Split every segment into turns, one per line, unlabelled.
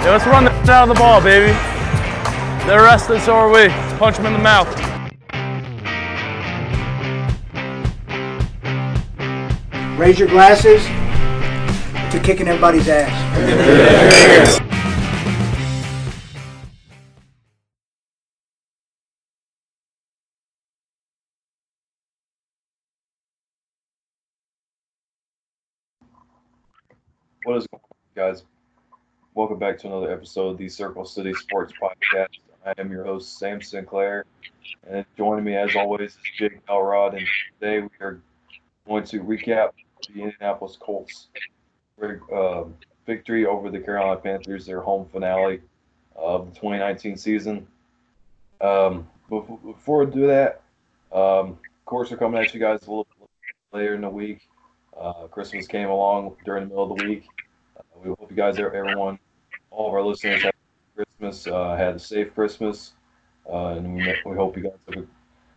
Yeah, let's run the out of the ball, baby. They're rested, so are we. Punch them in the mouth.
Raise your glasses to kicking everybody's ass.
What is going on, guys? Welcome back to another episode of the Circle City Sports Podcast. I am your host, Sam Sinclair, and joining me as always is Jake Elrod. And today we are going to recap the Indianapolis Colts uh, victory over the Carolina Panthers, their home finale of the 2019 season. Um, before we do that, um, of course, we're coming at you guys a little later in the week. Uh, Christmas came along during the middle of the week. Uh, we hope you guys, are everyone, all of our listeners, had Christmas, uh, had a safe Christmas, uh, and we, we hope you guys have a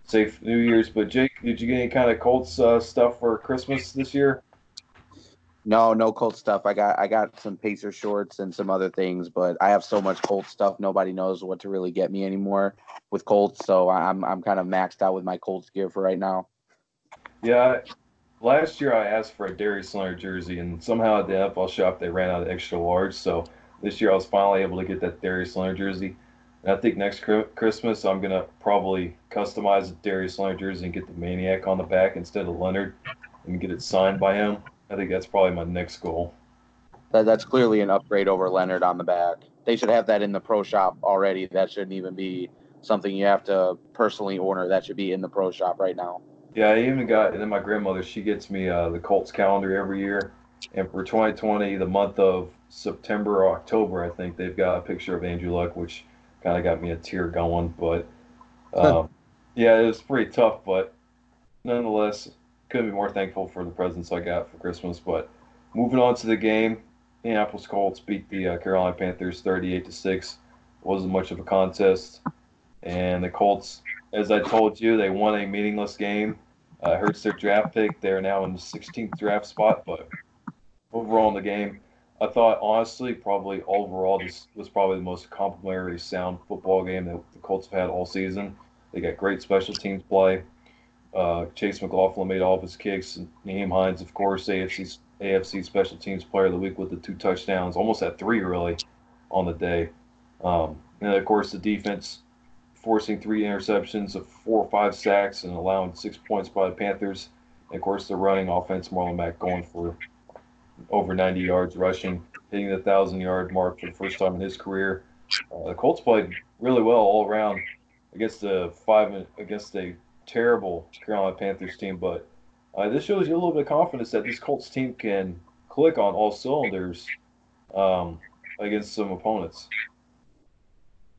safe New Year's. But Jake, did you get any kind of Colts uh, stuff for Christmas this year?
No, no Colt stuff. I got I got some Pacer shorts and some other things, but I have so much Colt stuff. Nobody knows what to really get me anymore with Colts, so I'm I'm kind of maxed out with my Colts gear for right now.
Yeah, last year I asked for a Darius Leonard jersey, and somehow at the NFL shop they ran out of extra large. So this year I was finally able to get that Darius Leonard jersey. And I think next Christmas I'm gonna probably customize the Darius Leonard jersey and get the Maniac on the back instead of Leonard, and get it signed by him. I think that's probably my next goal.
That, that's clearly an upgrade over Leonard on the back. They should have that in the pro shop already. That shouldn't even be something you have to personally order. That should be in the pro shop right now.
Yeah, I even got, and then my grandmother, she gets me uh, the Colts calendar every year. And for 2020, the month of September or October, I think they've got a picture of Andrew Luck, which kind of got me a tear going. But um, yeah, it was pretty tough, but nonetheless, couldn't be more thankful for the presents I got for Christmas. But moving on to the game, Indianapolis Colts beat the uh, Carolina Panthers 38 to six. wasn't much of a contest, and the Colts as I told you, they won a meaningless game. Uh, hurts their draft pick. They're now in the 16th draft spot, but overall in the game, I thought honestly, probably overall, this was probably the most complimentary sound football game that the Colts have had all season. They got great special teams play. Uh, Chase McLaughlin made all of his kicks. Nyheim Hines, of course, AFC, AFC Special Teams Player of the Week with the two touchdowns, almost at three really on the day. Um, and of course, the defense forcing three interceptions, of four or five sacks, and allowing six points by the Panthers. And of course, the running offense, Marlon Mack going for over 90 yards rushing, hitting the 1,000 yard mark for the first time in his career. Uh, the Colts played really well all around against the five against a terrible Carolina Panthers team, but uh, this shows you a little bit of confidence that this Colts team can click on all cylinders um, against some opponents.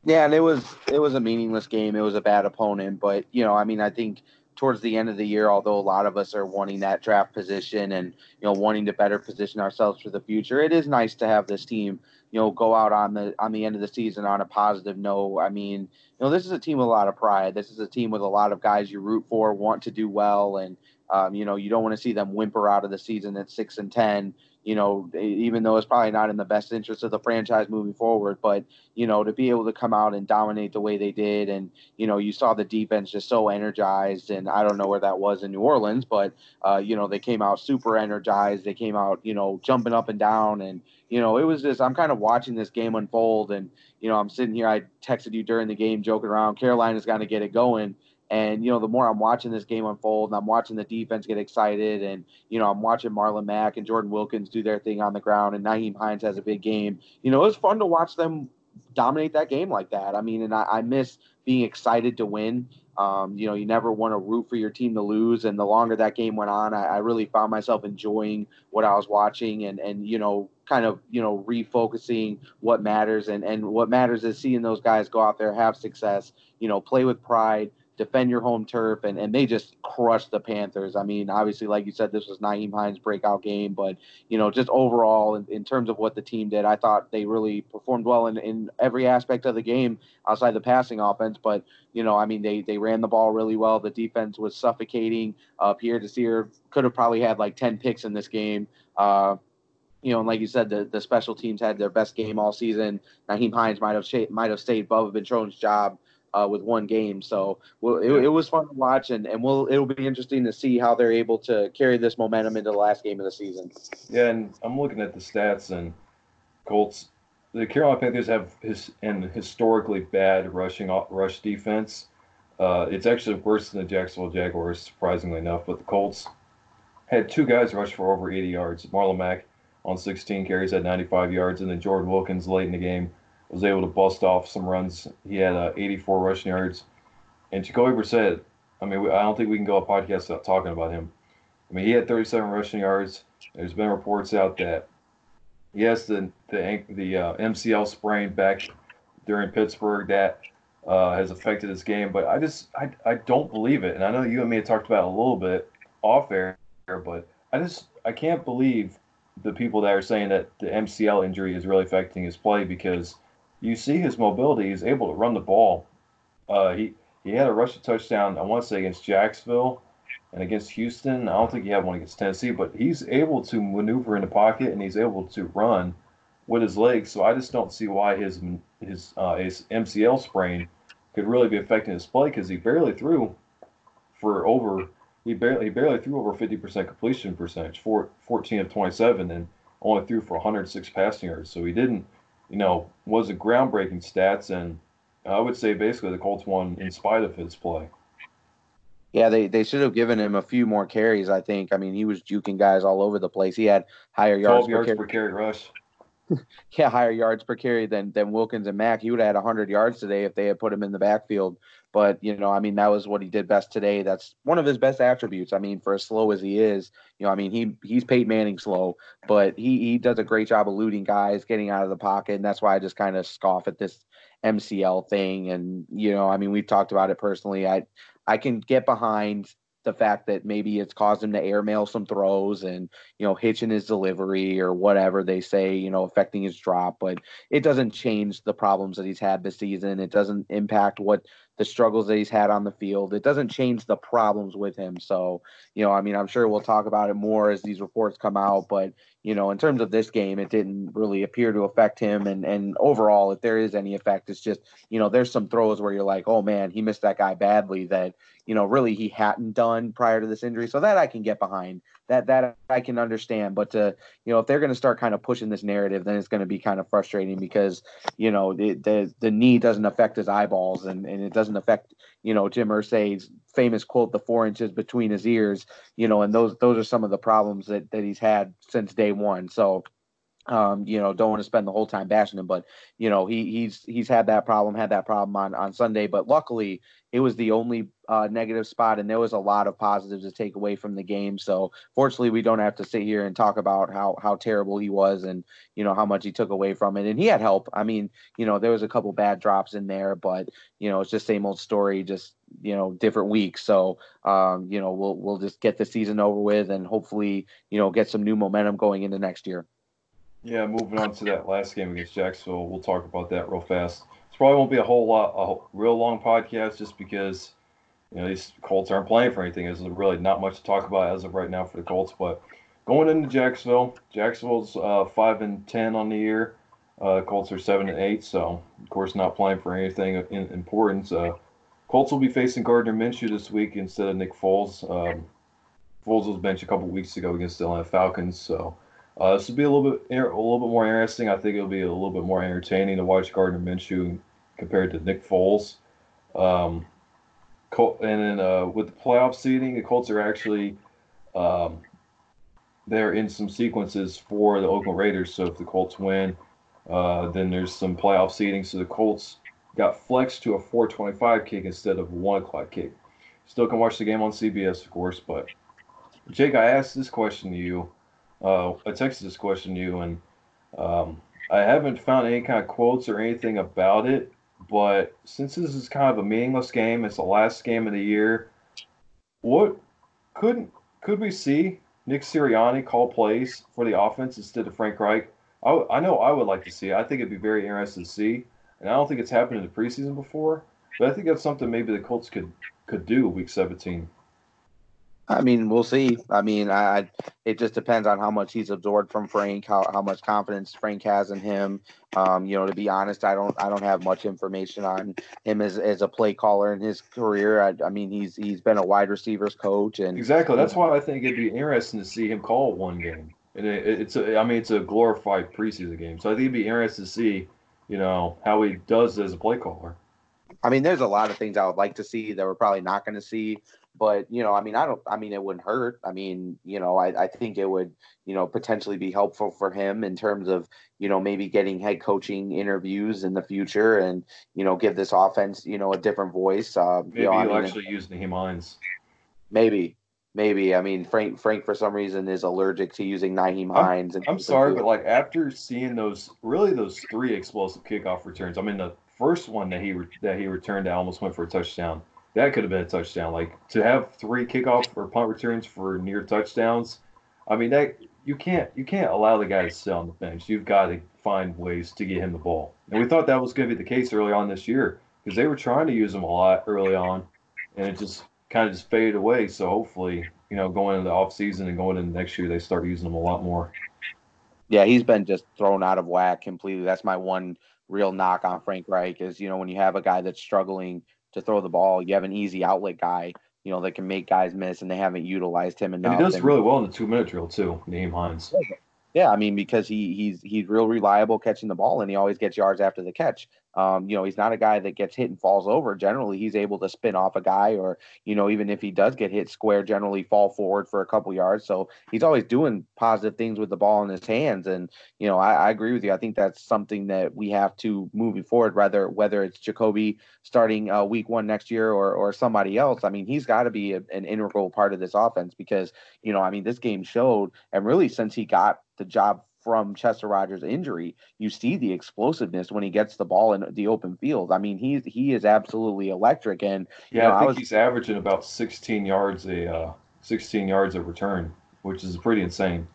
Yeah, and it was it was a meaningless game. It was a bad opponent, but you know, I mean, I think towards the end of the year, although a lot of us are wanting that draft position and you know wanting to better position ourselves for the future, it is nice to have this team you know go out on the on the end of the season on a positive note. I mean, you know, this is a team with a lot of pride. This is a team with a lot of guys you root for, want to do well, and um, you know, you don't want to see them whimper out of the season at six and ten you know, even though it's probably not in the best interest of the franchise moving forward, but, you know, to be able to come out and dominate the way they did. And, you know, you saw the defense just so energized. And I don't know where that was in New Orleans, but, uh, you know, they came out super energized. They came out, you know, jumping up and down. And, you know, it was just, I'm kind of watching this game unfold. And, you know, I'm sitting here, I texted you during the game joking around. Carolina's going to get it going. And you know, the more I'm watching this game unfold, and I'm watching the defense get excited, and you know, I'm watching Marlon Mack and Jordan Wilkins do their thing on the ground, and Nyheim Hines has a big game. You know, it was fun to watch them dominate that game like that. I mean, and I, I miss being excited to win. Um, you know, you never want to root for your team to lose. And the longer that game went on, I, I, really found myself enjoying what I was watching and, and, you know, kind of, you know, refocusing what matters. And, and what matters is seeing those guys go out there, have success, you know, play with pride, defend your home turf, and, and they just crushed the Panthers. I mean, obviously, like you said, this was Nyheim Hines' breakout game, but you know, just overall in, in terms of what the team did, I thought they really performed well in, in every aspect of the game outside the passing offense. But you know, I mean, they they ran the ball really well. The defense was suffocating. Uh, Pierre Desir could have probably had like ten picks in this game. Uh, you know, and like you said, the, the special teams had their best game all season. Nyheim Hines might have might have stayed above Ventrone's job uh, with one game. So well, it, it, was fun to watch, and, and we'll it'll be interesting to see how they're able to carry this momentum into the last game of the season.
Yeah, and I'm looking at the stats, and Colts, the Carolina Panthers have his and historically bad rushing rush defense. Uh, it's actually worse than the Jacksonville Jaguars, surprisingly enough. But the Colts had two guys rush for over 80 yards. Marlon Mack on 16 carries had 95 yards, and then Jordan Wilkins late in the game was able to bust off some runs. He had uh, 84 rushing yards. And Jacoby Brissett, I mean, I don't think we can go a podcast without talking about him. I mean, he had 37 rushing yards. There's been reports out that yes, the the the uh, MCL sprain back during Pittsburgh that uh, has affected his game, but I just I, I don't believe it. And I know you and me talked about a little bit off air, but I just I can't believe the people that are saying that the MCL injury is really affecting his play because you see his mobility. He's able to run the ball. Uh, he he had a rushing touchdown. I want to say against Jacksonville and against Houston. I don't think he had one against Tennessee, but he's able to maneuver in the pocket and he's able to run with his legs. So I just don't see why his his uh, his MCL sprain could really be affecting his play because he barely threw for over he barely he barely threw over 50% completion percentage, four, 14 of 27, and only threw for 106 passing yards. So he didn't you know, was a groundbreaking stats, and I would say basically the Colts won in spite of his play.
Yeah, they, they should have given him a few more carries. I think. I mean, he was juking guys all over the place. He had higher yards,
yards per, carry. per carry rush.
yeah, higher yards per carry than than Wilkins and Mack. He would have had 100 yards today if they had put him in the backfield. But you know, I mean, that was what he did best today. That's one of his best attributes. I mean, for as slow as he is, you know, I mean, he he's Peyton Manning slow, but he he does a great job eluding guys, getting out of the pocket, and that's why I just kind of scoff at this MCL thing. And you know, I mean, we've talked about it personally. I I can get behind the fact that maybe it's caused him to airmail some throws and you know hitching his delivery or whatever they say you know affecting his drop but it doesn't change the problems that he's had this season it doesn't impact what the struggles that he's had on the field it doesn't change the problems with him so you know i mean i'm sure we'll talk about it more as these reports come out but you know in terms of this game it didn't really appear to affect him and and overall if there is any effect it's just you know there's some throws where you're like oh man he missed that guy badly that you know, really he hadn't done prior to this injury. So that I can get behind. That that I can understand. But to you know, if they're going to start kind of pushing this narrative, then it's going to be kind of frustrating because you know the the, the knee doesn't affect his eyeballs and, and it doesn't affect you know Jim Irsay's famous quote, "the four inches between his ears." You know, and those those are some of the problems that that he's had since day one. So um, you know, don't want to spend the whole time bashing him, but you know, he he's he's had that problem, had that problem on on Sunday, but luckily it was the only uh, negative spot, and there was a lot of positives to take away from the game. So fortunately, we don't have to sit here and talk about how how terrible he was and you know how much he took away from it. And he had help. I mean, you know, there was a couple bad drops in there, but you know, it's just same old story, just you know, different weeks. So um, you know, we'll we'll just get the season over with, and hopefully, you know, get some new momentum going into next year.
Yeah, moving on to that last game against Jacksonville, we'll talk about that real fast. This probably won't be a whole lot, a real long podcast, just because you know these Colts aren't playing for anything. There's really not much to talk about as of right now for the Colts. But going into Jacksonville, Jacksonville's uh, five and ten on the year. Uh, Colts are seven and eight, so of course not playing for anything in importance. Uh, Colts will be facing Gardner Minshew this week instead of Nick Foles. Um, Foles was benched a couple weeks ago against the Atlanta Falcons, so uh, this will be a little bit a little bit more interesting. I think it'll be a little bit more entertaining to watch Gardner Minshew compared to Nick Foles. Um, and then uh, with the playoff seeding, the Colts are actually um, they're in some sequences for the Oakland Raiders. So if the Colts win, uh, then there's some playoff seeding. So the Colts got flexed to a 425 kick instead of a one o'clock kick. Still can watch the game on CBS, of course. But Jake, I asked this question to you uh, I texted this question to you, and um, I haven't found any kind of quotes or anything about it. But since this is kind of a meaningless game, it's the last game of the year. What couldn't could we see Nick Sirianni call plays for the offense instead of Frank Reich? I, I know I would like to see. I think it'd be very interesting to see, and I don't think it's happened in the preseason before. But I think that's something maybe the Colts could could do week 17.
I mean, we'll see. I mean, I, it just depends on how much he's absorbed from Frank, how, how much confidence Frank has in him. Um, you know, to be honest, I don't I don't have much information on him as, as a play caller in his career. I, I mean, he's he's been a wide receivers coach, and
exactly that's why I think it'd be interesting to see him call one game. And it, it's a, I mean, it's a glorified preseason game, so I think it'd be interesting to see, you know, how he does as a play caller.
I mean, there's a lot of things I would like to see that we're probably not going to see but you know, I mean, I don't. I mean, it wouldn't hurt. I mean, you know, I, I think it would, you know, potentially be helpful for him in terms of, you know, maybe getting head coaching interviews in the future, and you know, give this offense, you know, a different voice. Uh,
maybe
you
know,
he'll
I mean, actually use Nyheim Hines.
Maybe, maybe. I mean, Frank Frank for some reason is allergic to using Nyheim Hines.
I'm, I'm sorry, but like after seeing those, really those three explosive kickoff returns, I mean, the first one that he that he returned, that almost went for a touchdown that could have been a touchdown. Like to have three kickoff or punt returns for near touchdowns. I mean that you can't you can't allow the guy to sit on the bench. You've got to find ways to get him the ball. And we thought that was going to be the case early on this year because they were trying to use him a lot early on, and it just kind of just faded away. So hopefully, you know, going into the off season and going into next year, they start using him a lot more.
Yeah, he's been just thrown out of whack completely. That's my one real knock on Frank Reich is you know when you have a guy that's struggling to throw the ball. You have an easy outlet guy, you know, that can make guys miss, and they haven't utilized him enough.
And he does really well in the two minute drill too, Nyheim Hines.
Yeah, I mean because he he's he's real reliable catching the ball, and he always gets yards after the catch. Um, you know, he's not a guy that gets hit and falls over. Generally, he's able to spin off a guy, or you know, even if he does get hit square, generally fall forward for a couple yards. So he's always doing positive things with the ball in his hands. And you know, I, I agree with you. I think that's something that we have to moving forward. Whether whether it's Jacoby starting uh, week one next year or or somebody else, I mean, he's got to be a, an integral part of this offense because you know, I mean, this game showed, and really since he got the job from Chester Rogers' injury, you see the explosiveness when he gets the ball in the open field. I mean, he's he is absolutely electric. And
yeah, know, I think I was, he's averaging about 16 yards a uh, 16 yards a return, which is pretty insane.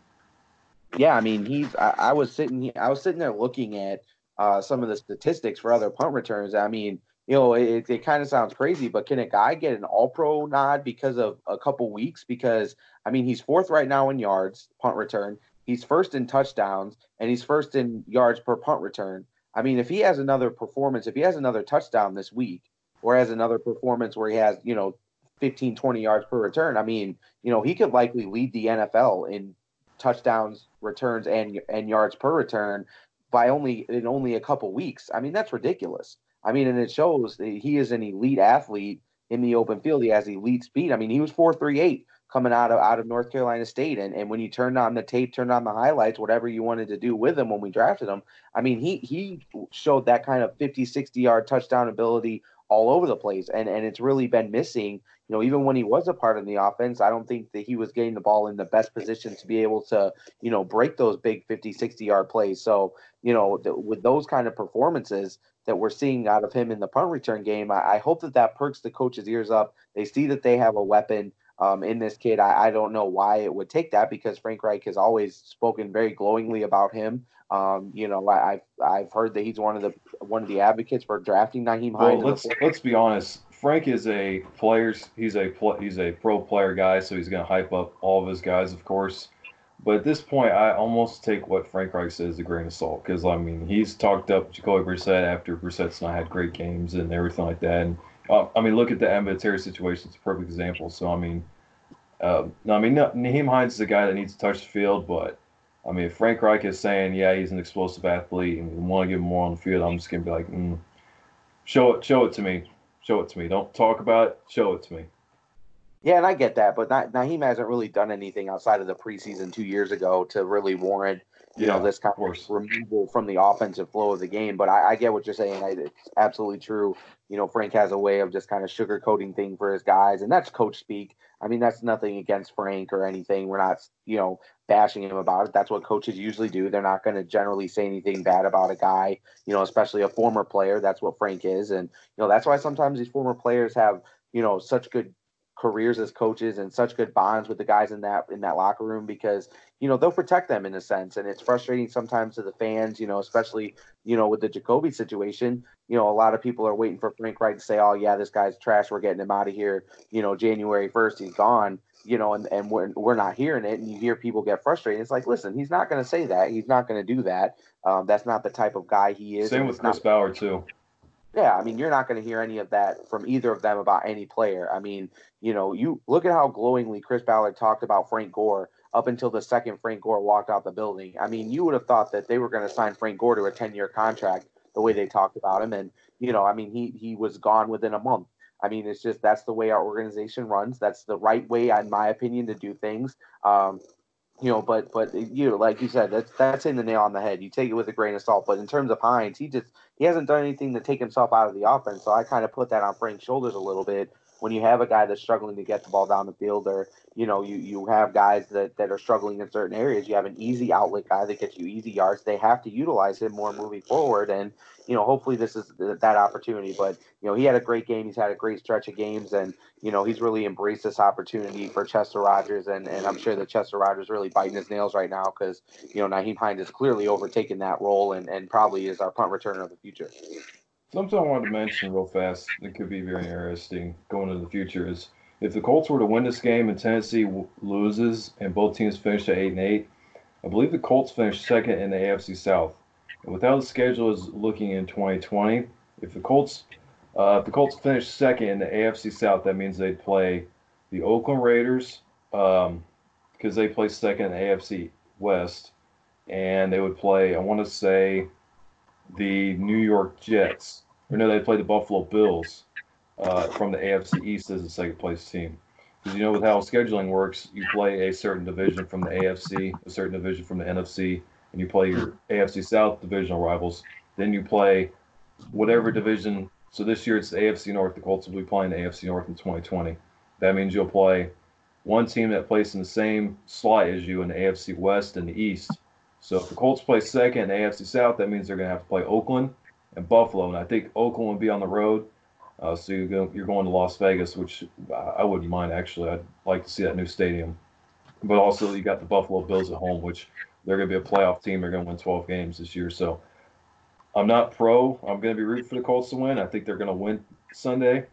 Yeah, I mean, he's. I, I was sitting. I was sitting there looking at uh, some of the statistics for other punt returns. I mean, you know, it, it kind of sounds crazy, but can a guy get an All Pro nod because of a couple weeks? Because I mean, he's fourth right now in yards punt return. He's first in touchdowns and he's first in yards per punt return. I mean, if he has another performance, if he has another touchdown this week, or has another performance where he has, you know, 15, 20 yards per return, I mean, you know, he could likely lead the NFL in touchdowns, returns, and and yards per return by only in only a couple weeks. I mean, that's ridiculous. I mean, and it shows that he is an elite athlete in the open field. He has elite speed. I mean, he was four three eight coming out of out of North Carolina State. And and when you turned on the tape, turned on the highlights, whatever you wanted to do with him when we drafted him, I mean, he he showed that kind of 50, 60 yard touchdown ability all over the place. And and it's really been missing. You know, even when he was a part of the offense, I don't think that he was getting the ball in the best position to be able to, you know, break those big 50, 60 yard plays. So, you know, th- with those kind of performances, that we're seeing out of him in the punt return game. I, I, hope that that perks the coaches' ears up. They see that they have a weapon um, in this kid. I, I, don't know why it would take that because Frank Reich has always spoken very glowingly about him. Um, you know, I, have I've heard that he's one of the one of the advocates for drafting Nyheim Hines.
Well, let's let's be honest. Frank is a players. He's a he's a pro player guy, so he's going to hype up all of his guys, of course. But at this point, I almost take what Frank Reich says as a grain of salt because I mean he's talked up Jacoby Brissett after Brissett's not had great games and everything like that, and uh, I mean, look at the Terry situation. It's a perfect example. So, I mean, uh, no, I mean, no, Nyheim Hines is a guy that needs to touch the field, but I mean, if Frank Reich is saying, yeah, he's an explosive athlete and we want to give him more on the field, I'm just gonna be like, mm, show it, show it to me, show it to me. Don't talk about it, show it to me.
Yeah, and I get that, but not, Nyheim hasn't really done anything outside of the preseason two years ago to really warrant you yeah, know this kind of, of removal from the offensive flow of the game. But I, I get what you're saying. I, it's absolutely true. You know, Frank has a way of just kind of sugarcoating thing for his guys, and that's coach speak. I mean, that's nothing against Frank or anything. We're not, you know, bashing him about it. That's what coaches usually do. They're not going to generally say anything bad about a guy, you know, especially a former player. That's what Frank is, and you know that's why sometimes these former players have, you know, such good careers as coaches and such good bonds with the guys in that in that locker room because you know they'll protect them in a sense. And it's frustrating sometimes to the fans you know especially you know with the Jacoby situation. You know a lot of people are waiting for Frank Reich to say oh yeah this guy's trash. We're getting him out of here you know January 1st he's gone you know and, and we're, we're not hearing it. And you hear people get frustrated. It's like listen he's not going to say that. He's not going to do that. Um, that's not the type of guy he is.
Same with Chris not, Ballard too
yeah, I mean, you're not going to hear any of that from either of them about any player. I mean, you know, you look at how glowingly Chris Ballard talked about Frank Gore up until the second Frank Gore walked out the building. I mean, you would have thought that they were going to sign Frank Gore to a 10 year contract the way they talked about him. And, you know, I mean, he, he was gone within a month. I mean, it's just that's the way our organization runs. That's the right way, in my opinion, to do things. Um, you know, but but you know, like you said, that's that's in the nail on the head. You take it with a grain of salt. But in terms of Hines, he just he hasn't done anything to take himself out of the offense. So I kind of put that on Frank's shoulders a little bit when you have a guy that's struggling to get the ball down the field or you know you you have guys that that are struggling in certain areas you have an easy outlet guy that gets you easy yards they have to utilize him more moving forward and you know hopefully this is that opportunity but you know he had a great game he's had a great stretch of games and you know he's really embraced this opportunity for Chester Rogers and and I'm sure that Chester Rogers really biting his nails right now because you know Nyheim Hines has clearly overtaken that role and and probably is our punt returner of the future.
Something I wanted to mention real fast that could be very interesting going into the future is if the Colts were to win this game and Tennessee loses and both teams finish at eight and eight, I believe the Colts finish second in the AFC South. And with how the schedule is looking in 2020, if the Colts uh, if the Colts finish second in the AFC South, that means they'd play the Oakland Raiders because um, they play second in the AFC West, and they would play I want to say the New York Jets. Or no, they play the Buffalo Bills uh, from the AFC East as the second place team. Because you know, with how scheduling works, you play a certain division from the AFC, a certain division from the NFC, and you play your AFC South divisional rivals. Then you play whatever division. So this year it's the AFC North. The Colts will be playing the AFC North in 2020. That means you'll play one team that plays in the same slot as you in the AFC West and the East so if the Colts play second in AFC South, that means they're going to have to play Oakland and Buffalo. And I think Oakland will be on the road. Uh, so you're going to Las Vegas, which I wouldn't mind actually. I'd like to see that new stadium. But also you got the Buffalo Bills at home, which they're going to be a playoff team. They're going to win 12 games this year. So I'm not pro. I'm going to be rooting for the Colts to win. I think they're going to win Sunday.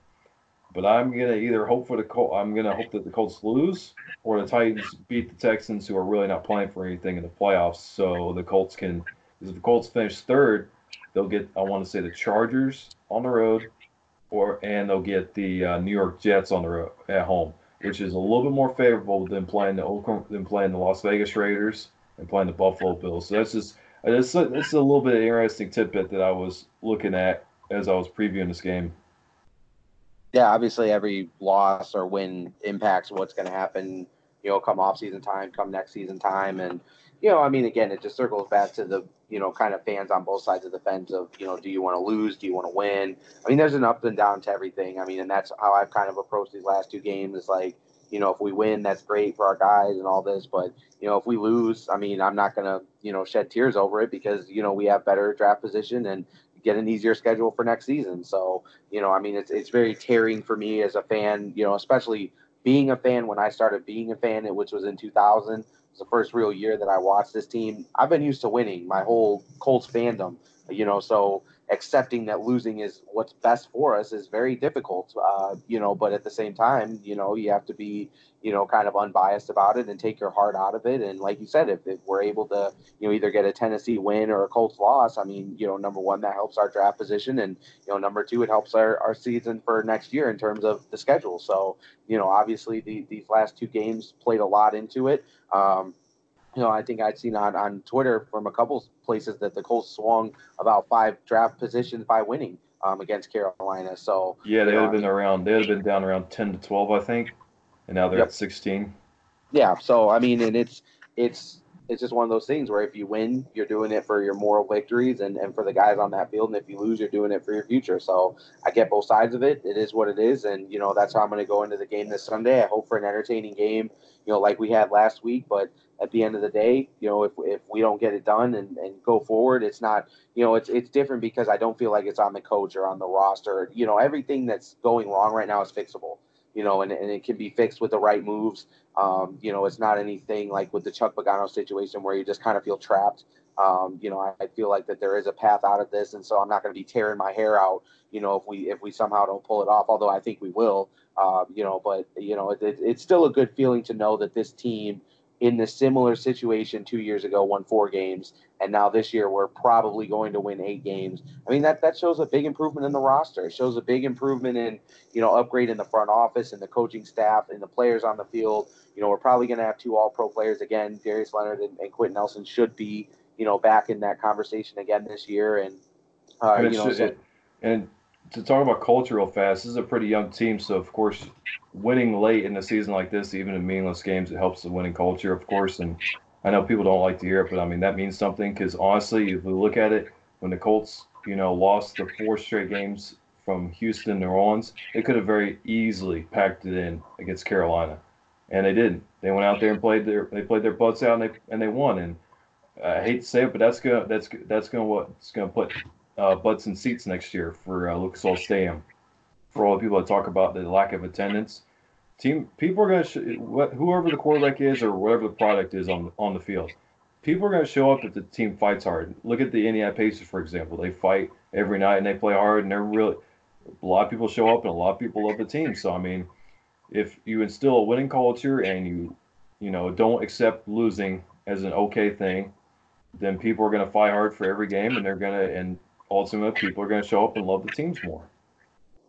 But I'm gonna either hope for the Col- I'm gonna hope that the Colts lose or the Titans beat the Texans, who are really not playing for anything in the playoffs. So the Colts can, if the Colts finish third, they'll get I want to say the Chargers on the road, or and they'll get the uh, New York Jets on the road at home, which is a little bit more favorable than playing the Oakland, than playing the Las Vegas Raiders and playing the Buffalo Bills. So that's just a, it's a little bit of interesting tidbit that I was looking at as I was previewing this game
yeah, obviously every loss or win impacts what's going to happen, you know, come off season time, come next season time. And, you know, I mean, again, it just circles back to the, you know, kind of fans on both sides of the fence of, you know, do you want to lose? Do you want to win? I mean, there's an up and down to everything. I mean, and that's how I've kind of approached these last two games. Is like, you know, if we win, that's great for our guys and all this. But, you know, if we lose, I mean, I'm not going to, you know, shed tears over it because, you know, we have better draft position and get an easier schedule for next season. So, you know, I mean, it's it's very tearing for me as a fan, you know, especially being a fan when I started being a fan, which was in 2000. It was the first real year that I watched this team. I've been used to winning my whole Colts fandom, you know, so accepting that losing is what's best for us is very difficult, uh, you know. But at the same time, you know, you have to be, you know, kind of unbiased about it and take your heart out of it. And like you said, if, if we're able to, you know, either get a Tennessee win or a Colts loss, I mean, you know, number one, that helps our draft position, and you know, number two, it helps our, our season for next year in terms of the schedule. So, you know, obviously the, these last two games played a lot into it. Um, you know, I think I'd seen on, on Twitter from a couple places that the Colts swung about five draft positions by winning um, against Carolina. So
yeah, they would have been around. They would have been down around ten to twelve, I think, and now they're yep. at sixteen.
Yeah. So I mean, and it's it's it's just one of those things where if you win, you're doing it for your moral victories and, and for the guys on that field. And if you lose, you're doing it for your future. So I get both sides of it. It is what it is. And, you know, that's how I'm going to go into the game this Sunday. I hope for an entertaining game, you know, like we had last week. But at the end of the day, you know, if, if we don't get it done and, and go forward, it's not, you know, it's it's different because I don't feel like it's on the coach or on the roster. You know, everything that's going wrong right now is fixable. you know, and, and it can be fixed with the right moves. Um, you know, it's not anything like with the Chuck Pagano situation where you just kind of feel trapped. Um, you know, I, I, feel like that there is a path out of this, and so I'm not going to be tearing my hair out. You know, if we if we somehow don't pull it off, although I think we will. Uh, you know, but you know, it, it, it's still a good feeling to know that this team in the similar situation two years ago won four games and now this year we're probably going to win eight games. I mean that that shows a big improvement in the roster. It shows a big improvement in you know upgrade in the front office and the coaching staff and the players on the field. You know we're probably going to have two all pro players again. Darius leonard and, and quenton nelson should be you know back in that conversation again this year. And uh, you know
should, so, and to talk about culture real fast, this is a pretty young team, so of course, winning late in a season like this, even in meaningless games, it helps the winning culture, of course. And I know people don't like to hear it, but I mean that means something because honestly, if we look at it, when the Colts, you know, lost the four straight games from Houston, New Orleans, they could have very easily packed it in against Carolina, and they didn't. They went out there and played their they played their butts out and they and they won. And I hate to say it, but that's gonna that's that's gonna what's gonna put uh, butts and seats next year for uh, Lucas Oil Stadium. For all the people that talk about the lack of attendance, team people are going to sh- whoever the quarterback is or whatever the product is on on the field. People are going to show up if the team fights hard. Look at the Indiana Pacers, for example. They fight every night and they play hard, and they're really a lot of people show up and a lot of people love the team. So I mean, if you instill a winning culture and you you know don't accept losing as an okay thing, then people are going to fight hard for every game, and they're going to and ultimately people are going to show up and love the teams more.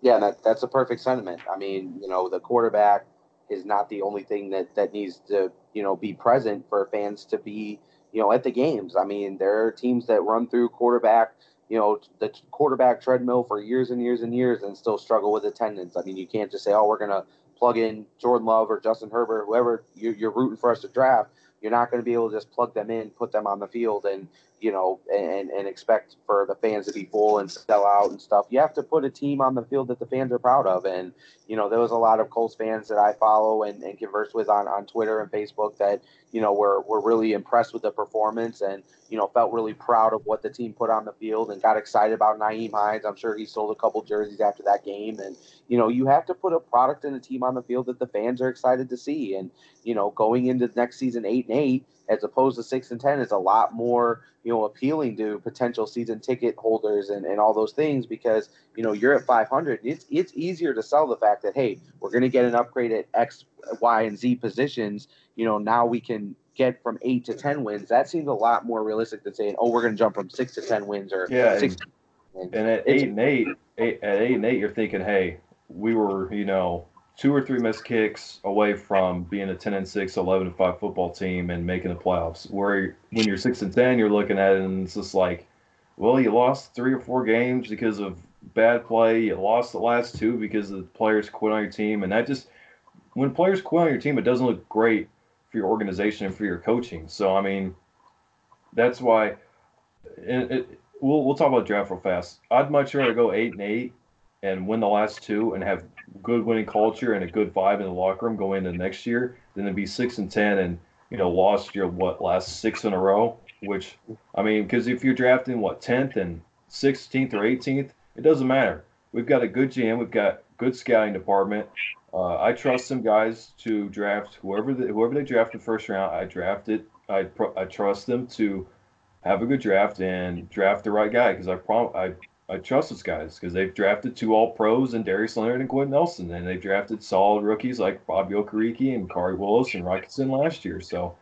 Yeah, that, that's a perfect sentiment. I mean, you know, the quarterback is not the only thing that, that needs to, you know, be present for fans to be, you know, at the games. I mean, there are teams that run through quarterback, you know, the quarterback treadmill for years and years and years and still struggle with attendance. I mean, you can't just say, oh, we're going to plug in Jordan Love or Justin Herbert, whoever you're, you're rooting for us to draft. You're not going to be able to just plug them in, put them on the field, and you know, and, and expect for the fans to be full and sell out and stuff. You have to put a team on the field that the fans are proud of. And, you know, there was a lot of Colts fans that I follow and, and converse with on, on Twitter and Facebook that, you know, were, were really impressed with the performance and, you know, felt really proud of what the team put on the field and got excited about Nyheim Hines. I'm sure he sold a couple jerseys after that game. And, you know, you have to put a product and a team on the field that the fans are excited to see. And, you know, going into next season eight and eight, as opposed to six and ten is a lot more you know appealing to potential season ticket holders and, and all those things because you know you're at 500 it's it's easier to sell the fact that hey we're going to get an upgrade at x y and z positions. You know now we can get from eight to ten wins. That seems a lot more realistic than saying oh we're going to jump from six to ten wins or
yeah
six
and, and at eight and eight, eight at eight and eight you're thinking hey we were you know two or three missed kicks away from being a 10 and 6, 11 and 5 football team and making the playoffs. Where when you're 6 and 10, you're looking at it and it's just like, well, you lost three or four games because of bad play. You lost the last two because the players quit on your team. And that just, when players quit on your team, it doesn't look great for your organization and for your coaching. So, I mean, that's why it, it, we'll, we'll talk about draft real fast. I'd much rather go 8 and 8 and win the last two and have good winning culture and a good vibe in the locker room going into next year than to be six and ten and you know lost your what last six in a row. Which I mean, because if you're drafting what tenth and sixteenth or eighteenth, it doesn't matter. We've got a good GM. We've got good scouting department. Uh, I trust some guys to draft whoever whoever they draft the first round. I drafted. I I trust them to have a good draft and draft the right guy because I prom I I trust those guys because they've drafted two All Pros and Darius Leonard and Quenton Nelson, and they've drafted solid rookies like Bobby Okereke and Khari Willis and Rock Ya-Sin last year. So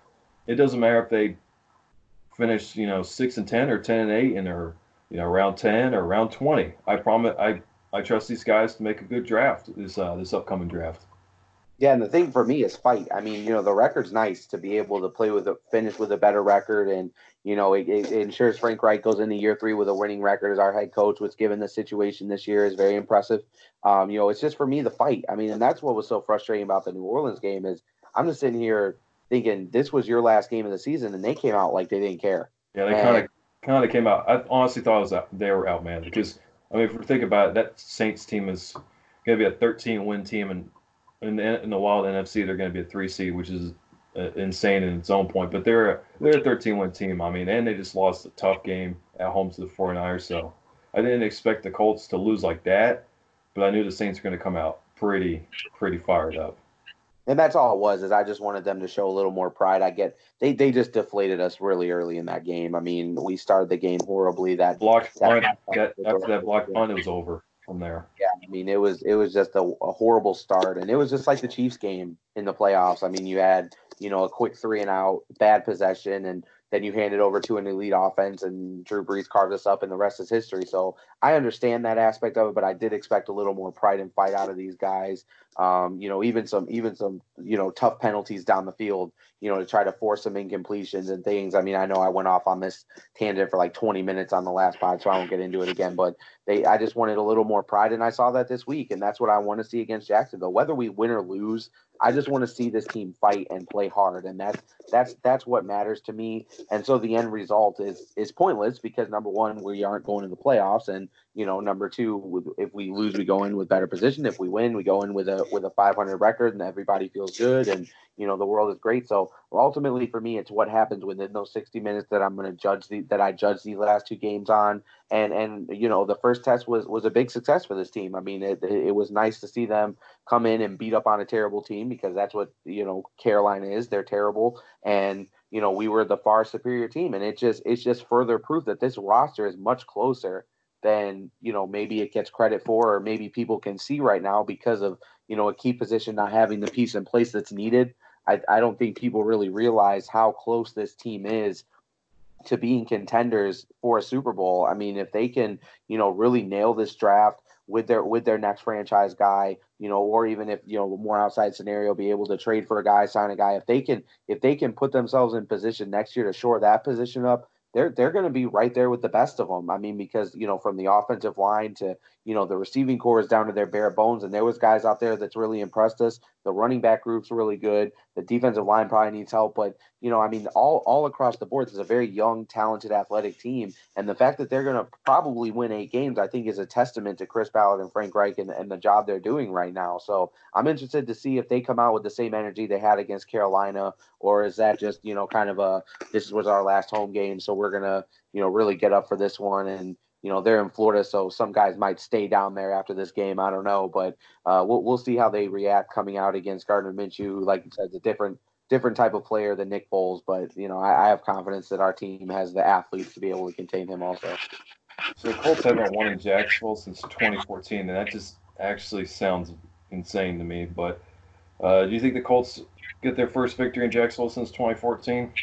it doesn't matter if they finish, you know, six and ten or ten and eight and they're, you know, round ten or round twenty. I promise I I trust these guys to make a good draft this uh, this upcoming draft.
Yeah, and the thing for me is fight. I mean, you know, the record's nice to be able to play with a finish with a better record, and you know, it, it ensures Frank Reich goes into year three with a winning record as our head coach, which, given the situation this year, is very impressive. Um, you know, it's just for me the fight. I mean, and that's what was so frustrating about the New Orleans game is I'm just sitting here thinking this was your last game of the season, and they came out like they didn't care.
Yeah, they kind of kind of came out. I honestly thought it was out, they were outmanned because I mean, if we think about it, that Saints team is going to be a 13 win team, and in the, in the wild NFC, they're going to be a three seed, which is uh, insane in its own point. But they're they're a 13 win team. I mean, and they just lost a tough game at home to the 49ers. So I didn't expect the Colts to lose like that, but I knew the Saints were going to come out pretty pretty fired up.
And that's all it was. Is I just wanted them to show a little more pride. I get they they just deflated us really early in that game. I mean, we started the game horribly. That
blocked punt, after that block punt, it was over from there.
Yeah, I mean, it was it was just a, a horrible start, and it was just like the Chiefs game in the playoffs. I mean, you had you know a quick three and out, bad possession, and then you hand it over to an elite offense, and Drew Brees carved us up, and the rest is history. So I understand that aspect of it, but I did expect a little more pride and fight out of these guys. Um, you know, even some even some you know tough penalties down the field, you know, to try to force some incompletions and things. I mean, I know I went off on this tangent for like 20 minutes on the last pod, so I won't get into it again. But they, I just wanted a little more pride, and I saw that this week, and that's what I want to see against Jacksonville. Whether we win or lose, I just want to see this team fight and play hard, and that's that's that's what matters to me. And so the end result is is pointless because number one, we aren't going to the playoffs, and you know, number two, if we lose, we go in with better position. If we win, we go in with a with a 500 record, and everybody feels good, and you know the world is great. So ultimately, for me, it's what happens within those 60 minutes that I'm going to judge the that I judge these last two games on. And and you know the first test was was a big success for this team. I mean, it it was nice to see them come in and beat up on a terrible team because that's what you know Carolina is. They're terrible, and you know we were the far superior team, and it just it's just further proof that this roster is much closer than you know maybe it gets credit for, or maybe people can see right now because of you know a key position not having the piece in place that's needed. I, I don't think people really realize how close this team is to being contenders for a Super Bowl. I mean, if they can, you know, really nail this draft with their with their next franchise guy, you know, or even if you know more outside scenario, be able to trade for a guy, sign a guy. If they can, if they can put themselves in position next year to shore that position up, they're they're going to be right there with the best of them. I mean, because you know, from the offensive line to you know the receiving core is down to their bare bones, and there was guys out there that's really impressed us. The running back group's really good. The defensive line probably needs help, but you know, I mean, all all across the board, this is a very young, talented, athletic team, and the fact that they're going to probably win eight games, I think, is a testament to Chris Ballard and Frank Reich and, and the job they're doing right now. So I'm interested to see if they come out with the same energy they had against Carolina, or is that just you know kind of a this was our last home game, so we're gonna you know really get up for this one and you know they're in Florida, so some guys might stay down there after this game. I don't know, but uh, we'll we'll see how they react coming out against Gardner Minshew. Who, like you said, it's a different different type of player than Nick Foles, but you know I, I have confidence that our team has the athletes to be able to contain him also.
So the Colts haven't won in Jacksonville since 2014, and that just actually sounds insane to me. But uh, do you think the Colts get their first victory in Jacksonville since 2014?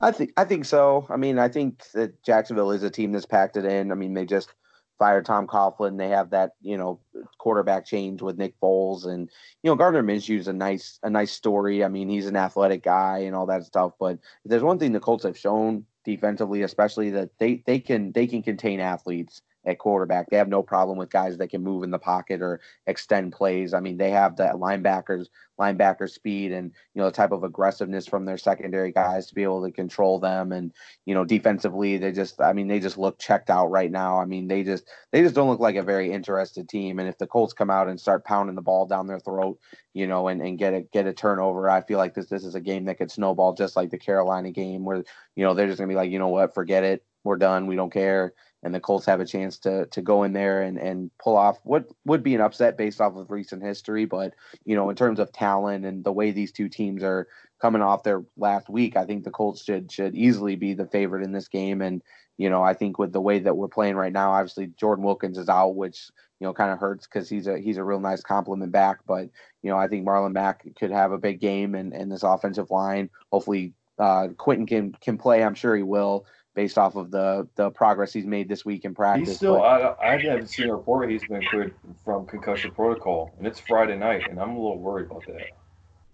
I think I think so. I mean, I think that Jacksonville is a team that's packed it in. I mean, they just fired Tom Coughlin. They have that you know quarterback change with Nick Foles, and you know Gardner Minshew's a nice a nice story. I mean, he's an athletic guy and all that stuff. But there's one thing the Colts have shown defensively, especially that they they can they can contain athletes at quarterback. They have no problem with guys that can move in the pocket or extend plays. I mean, they have that linebackers, linebacker speed and, you know, the type of aggressiveness from their secondary guys to be able to control them. And, you know, defensively, they just, I mean, they just look checked out right now. I mean, they just, they just don't look like a very interested team. And if the Colts come out and start pounding the ball down their throat, you know, and, and get a, get a turnover, I feel like this, this is a game that could snowball just like the Carolina game where, you know, they're just gonna be like, you know what, forget it. We're done. We don't care and the Colts have a chance to to go in there and and pull off what would be an upset based off of recent history. But you know, in terms of talent and the way these two teams are coming off their last week, I think the Colts should should easily be the favorite in this game. And you know, I think with the way that we're playing right now, obviously Jordan Wilkins is out, which you know kind of hurts because he's a he's a real nice compliment back. But you know, I think Marlon Mack could have a big game, and and this offensive line, hopefully. Uh, Quenton can can play. I'm sure he will based off of the the progress he's made this week in practice.
He's still. I, I haven't seen a report he's been cleared from concussion protocol, and it's Friday night, and I'm a little worried about that.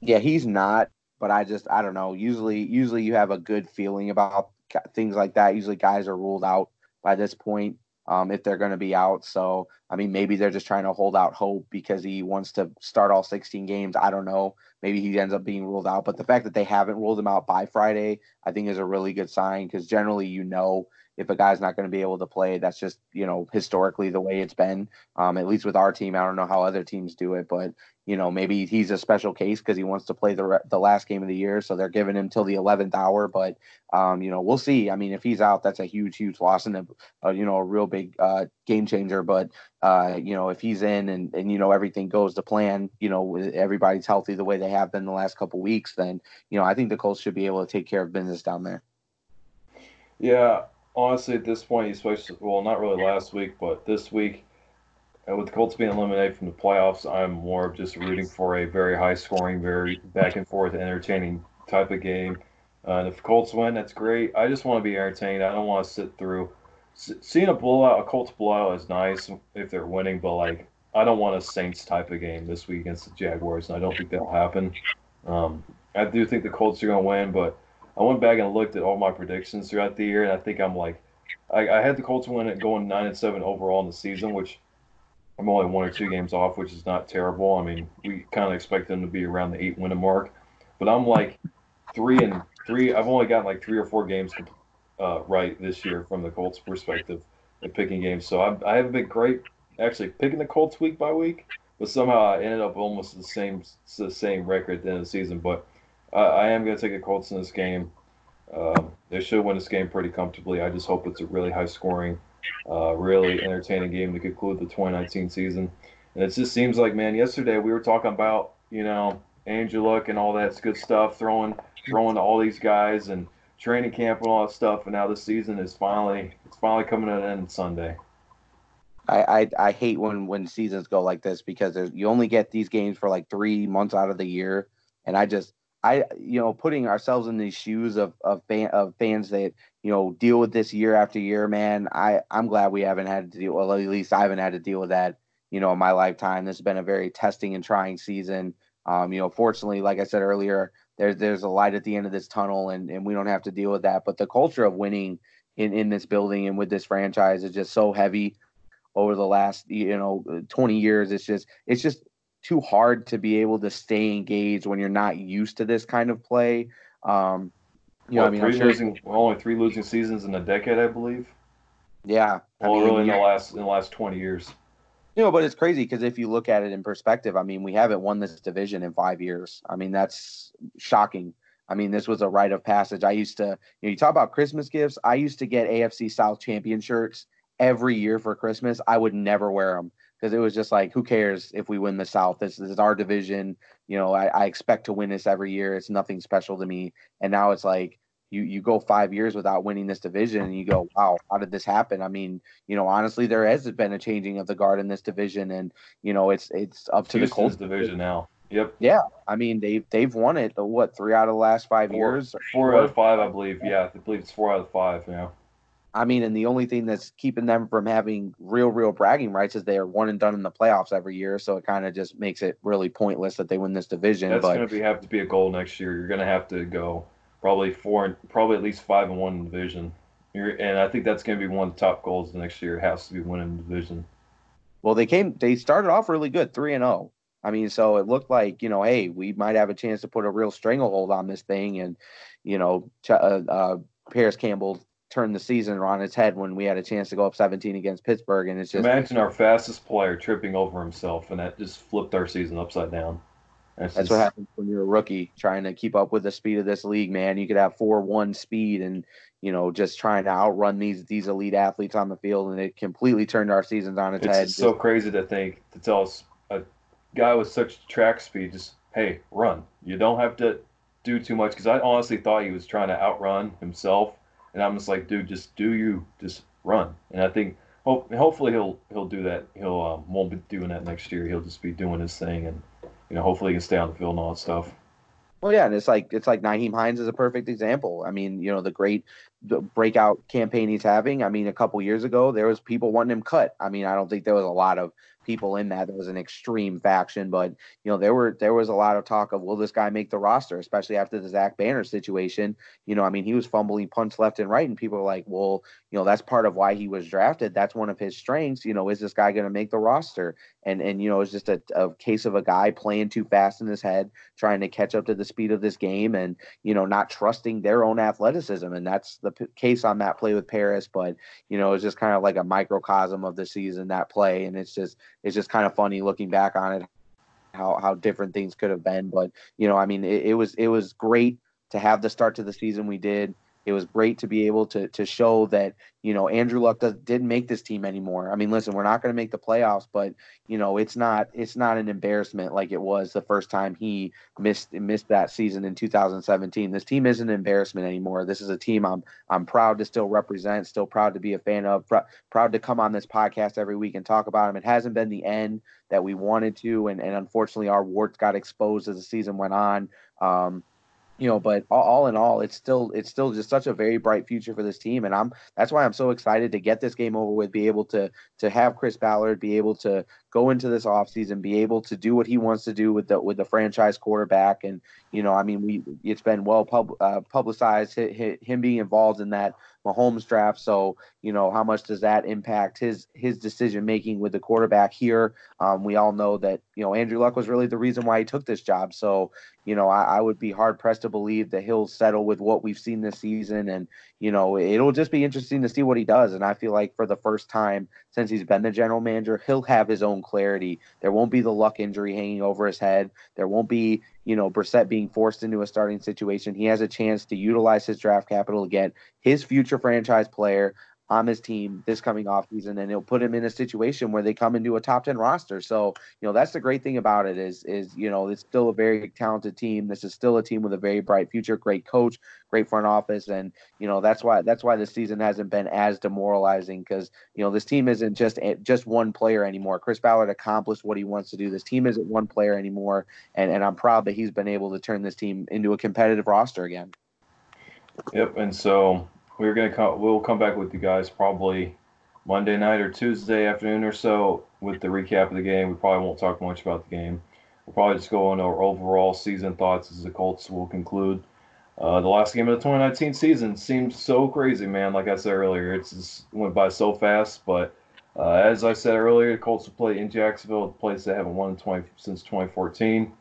Yeah, he's not, but I just I don't know. Usually, usually you have a good feeling about things like that. Usually, guys are ruled out by this point um, if they're going to be out. So, I mean, maybe they're just trying to hold out hope because he wants to start all 16 games. I don't know. maybe he ends up being ruled out. But the fact that they haven't ruled him out by Friday, I think is a really good sign because generally, you know, if a guy's not going to be able to play, that's just you know historically the way it's been. Um, at least with our team, I don't know how other teams do it, but you know maybe he's a special case because he wants to play the re- the last game of the year, so they're giving him till the eleventh hour. But um, you know we'll see. I mean, if he's out, that's a huge, huge loss and a, a you know a real big uh, game changer. But uh, you know if he's in and and you know everything goes to plan, you know everybody's healthy the way they have been the last couple weeks, then you know I think the Colts should be able to take care of business down there.
Yeah, honestly, at this point, especially well, not really last week, but this week, uh, with the Colts being eliminated from the playoffs, I'm more of just rooting for a very high scoring, very back and forth, entertaining type of game. Uh, and if the Colts win, that's great. I just want to be entertained. I don't want to sit through. seeing a blowout, a Colts blowout is nice if they're winning, but like I don't want a Saints type of game this week against the Jaguars, and I don't think that'll happen. Um, I do think the Colts are going to win, but I went back and looked at all my predictions throughout the year, and I think I'm like, I, I had the Colts win it going nine and seven overall in the season, which I'm only one or two games off, which is not terrible. I mean, we kind of expect them to be around the eight winning mark, but I'm like three and three. I've only gotten like three or four games uh, right this year from the Colts' perspective at picking games. So I, I haven't been great actually picking the Colts week by week, but somehow I ended up almost the same the same record at the end of the season. But I, I am going to take the Colts in this game. Um, they should win this game pretty comfortably. I just hope it's a really high scoring, uh, really entertaining game to conclude the 2019 season. And it just seems like, man, yesterday we were talking about, you know, Luck and all that good stuff, throwing throwing to all these guys and training camp and all that stuff. And now the season is finally it's finally coming to an end Sunday.
I, I, I hate when when seasons go like this because you only get these games for like three months out of the year, and I just I you know putting ourselves in these shoes of of fan, of fans that you know deal with this year after year, man. I I'm glad we haven't had to deal. Well, at least I haven't had to deal with that. You know, in my lifetime, this has been a very testing and trying season. Um, you know, fortunately, like I said earlier, there's there's a light at the end of this tunnel, and and we don't have to deal with that. But the culture of winning in in this building and with this franchise is just so heavy over the last you know 20 years. It's just it's just too hard to be able to stay engaged when you're not used to this kind of play. Um,
you what, know, I mean, three sure losing, only three losing seasons in a decade, I believe.
Yeah,
well, I mean, really in the last in the last twenty years.
You know, but it's crazy because if you look at it in perspective, I mean, we haven't won this division in five years. I mean, that's shocking. I mean, this was a rite of passage. I used to, you know, you talk about Christmas gifts. I used to get AFC South champion shirts every year for Christmas. I would never wear them because it was just like, who cares if we win the South? This, this is our division. You know, I, I, expect to win this every year. It's nothing special to me. And now it's like you you go five years without winning this division, and you go, wow, how did this happen? I mean, you know, honestly, there has been a changing of the guard in this division, and you know, it's it's up to
Houston's
the Colts
division now. Yep.
Yeah, I mean they've they've won it. What three out of the last five
four,
years?
Four out of five, I believe. Yeah, I believe it's four out of five. Yeah.
I mean, and the only thing that's keeping them from having real, real bragging rights is they are one and done in the playoffs every year. So it kind of just makes it really pointless that they win this division.
That's going to have to be a goal next year. You're going to have to go probably four, probably at least five and one in division. You're, and I think that's going to be one of the top goals the next year. It has to be winning the division.
Well, they came, they started off really good, three and zero. Oh. I mean, so it looked like you know, hey, we might have a chance to put a real stranglehold on this thing, and you know, uh, uh, Parris Campbell turned the season on its head when we had a chance to go up 17 against Pittsburgh, and it's just
imagine our fastest player tripping over himself, and that just flipped our season upside down.
That's, that's just, what happens when you're a rookie trying to keep up with the speed of this league, man. You could have four one speed and you know just trying to outrun these these elite athletes on the field, and it completely turned our seasons on its,
it's
head.
It's so crazy to think to tell us a guy with such track speed just hey run. You don't have to do too much because I honestly thought he was trying to outrun himself and I'm just like, dude, just do you, just run. And I think hope, hopefully he'll he'll do that. He'll um, won't be doing that next year. He'll just be doing his thing, and you know, hopefully he can stay on the field and all that stuff.
Well, yeah, and it's like it's like Nyheim Hines is a perfect example. I mean, you know, the great the breakout campaign he's having. I mean, a couple years ago, there was people wanting him cut. I mean, I don't think there was a lot of people in that. There was an extreme faction, but you know, there were there was a lot of talk of will this guy make the roster, especially after the Zach Banner situation. You know, I mean, he was fumbling punts left and right, and people were like, well, you know, that's part of why he was drafted. That's one of his strengths. You know, is this guy going to make the roster? And and you know, it's just a, a case of a guy playing too fast in his head, trying to catch up to the speed of this game, and you know, not trusting their own athleticism. And that's the p- case on that play with Parris. But you know, it's just kind of like a microcosm of the season that play, and it's just it's just kind of funny looking back on it how how different things could have been but you know i mean it, it was it was great to have the start to the season we did it was great to be able to to show that you know Andrew Luck does, didn't make this team anymore. I mean, listen, we're not going to make the playoffs, but you know it's not it's not an embarrassment like it was the first time he missed missed that season in 2017. This team isn't an embarrassment anymore. This is a team I'm I'm proud to still represent, still proud to be a fan of, pr- proud to come on this podcast every week and talk about him. It hasn't been the end that we wanted to, and and unfortunately our warts got exposed as the season went on. Um, you know but all, in all it's still it's still just such a very bright future for this team. And i'm that's why i'm so excited to get this game over with be able to to have chris ballard be able to go into this offseason be able to do what he wants to do with the with the franchise quarterback and you know i mean we it's been well pub, uh, publicized him being involved in that Mahomes draft. So, you know, how much does that impact his his decision making with the quarterback here? Um, we all know that you know Andrew Luck was really the reason why he took this job. So, you know, I, I would be hard pressed to believe that he'll settle with what we've seen this season, and you know, it'll just be interesting to see what he does. And I feel like for the first time since he's been the general manager, he'll have his own clarity. There won't be the luck injury hanging over his head. There won't be, you know, Brissett being forced into a starting situation. He has a chance to utilize his draft capital to get his future franchise player on his team this coming off season and it'll put him in a situation where they come into a top 10 roster. So, you know, that's the great thing about it is is, you know, it's still a very talented team. This is still a team with a very bright future, great coach, great front office and, you know, that's why that's why the season hasn't been as demoralizing cuz, you know, this team isn't just just one player anymore. Chris Ballard accomplished what he wants to do. This team isn't one player anymore and and I'm proud that he's been able to turn this team into a competitive roster again.
Yep, and so we're gonna come. We'll come back with you guys probably Monday night or Tuesday afternoon or so with the recap of the game. We probably won't talk much about the game. We'll probably just go on our overall season thoughts as the Colts will conclude. Uh, the last game of the 2019 season seems so crazy, man. Like I said earlier, it just went by so fast. But uh, as I said earlier, the Colts will play in Jacksonville, a place they haven't won in 20, since 2014.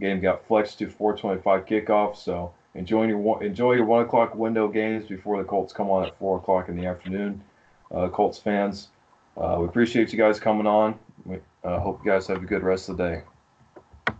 Game got flexed to 4:25 kickoff, so Enjoy your enjoy your one o'clock window games before the Colts come on at four o'clock in the afternoon. Uh, Colts fans, uh, we appreciate you guys coming on. We uh, hope you guys have a good rest of the day.